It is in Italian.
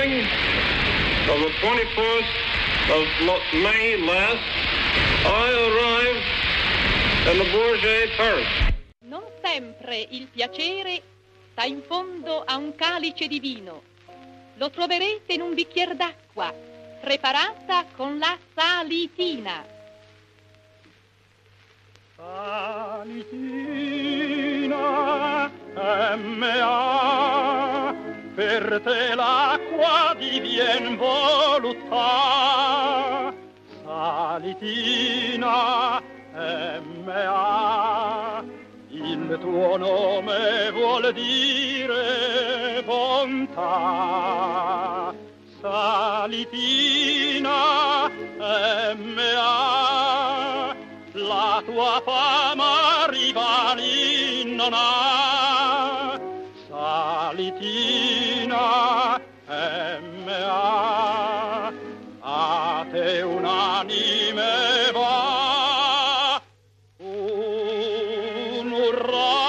morning of the 24th of May last, I arrived in the Bourget, Paris. Non sempre il piacere sta in fondo a un calice di vino. Lo troverete in un bicchiere d'acqua, preparata con la salitina. Salitina, M.A. Per te l'acqua divien voluttà. Salitina, M.A. Il tuo nome vuol dire bontà. Salitina, M.A. La tua fama rivali non ha. Salitina, A te unanime va un urrà